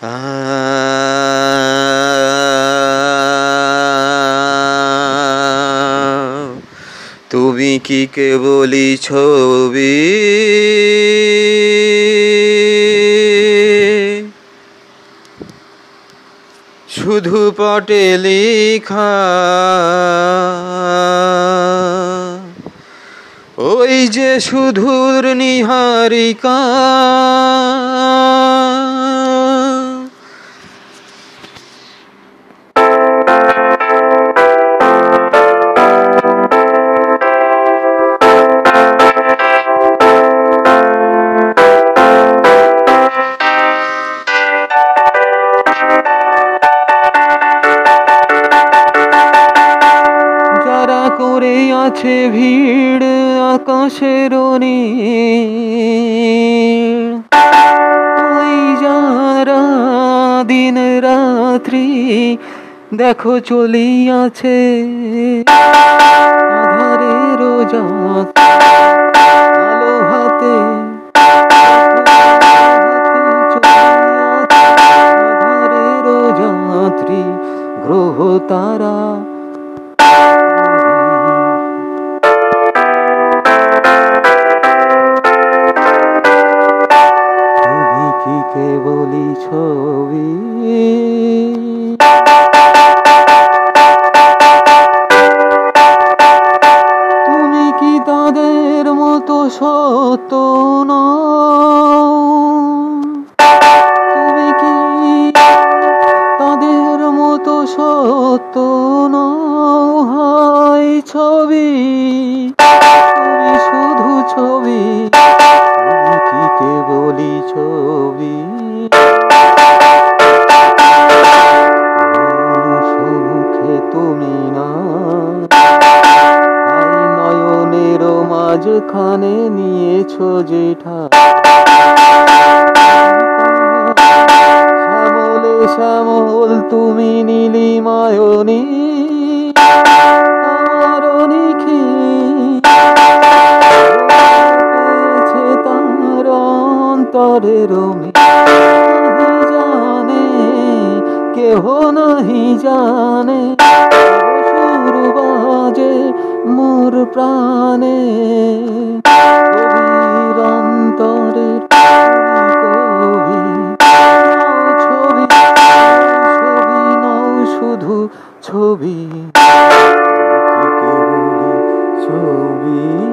তুমি কি কেবলি ছবি? শুধু পটে লেখা। ওই যে সুধুর নিহারিকা। করে আছে ভিড় আকাশের। যারা দিন রাত্রি দেখো চলিয়াছে আধারে রোজা হাতে তারা কেবলি ছবি তুমি কি তাদের মতো সত্য? তুমি কি তাদের মতো সত্য? হয় ছবি, তুমি শুধু ছবি কি কেবলি ছবি। সম্মুখে তুমি না। নয়নের মাঝখানে নিয়েছো যেঠা শ্যামলে শ্যামল তুমি নীলিমায়নি। করে রমি। জানে কেহ নাহি জানে। সুর বাজে মোর প্রাণে। অন্তরের কবি, ছবি ছবি নও শুধু ছবি। ছবি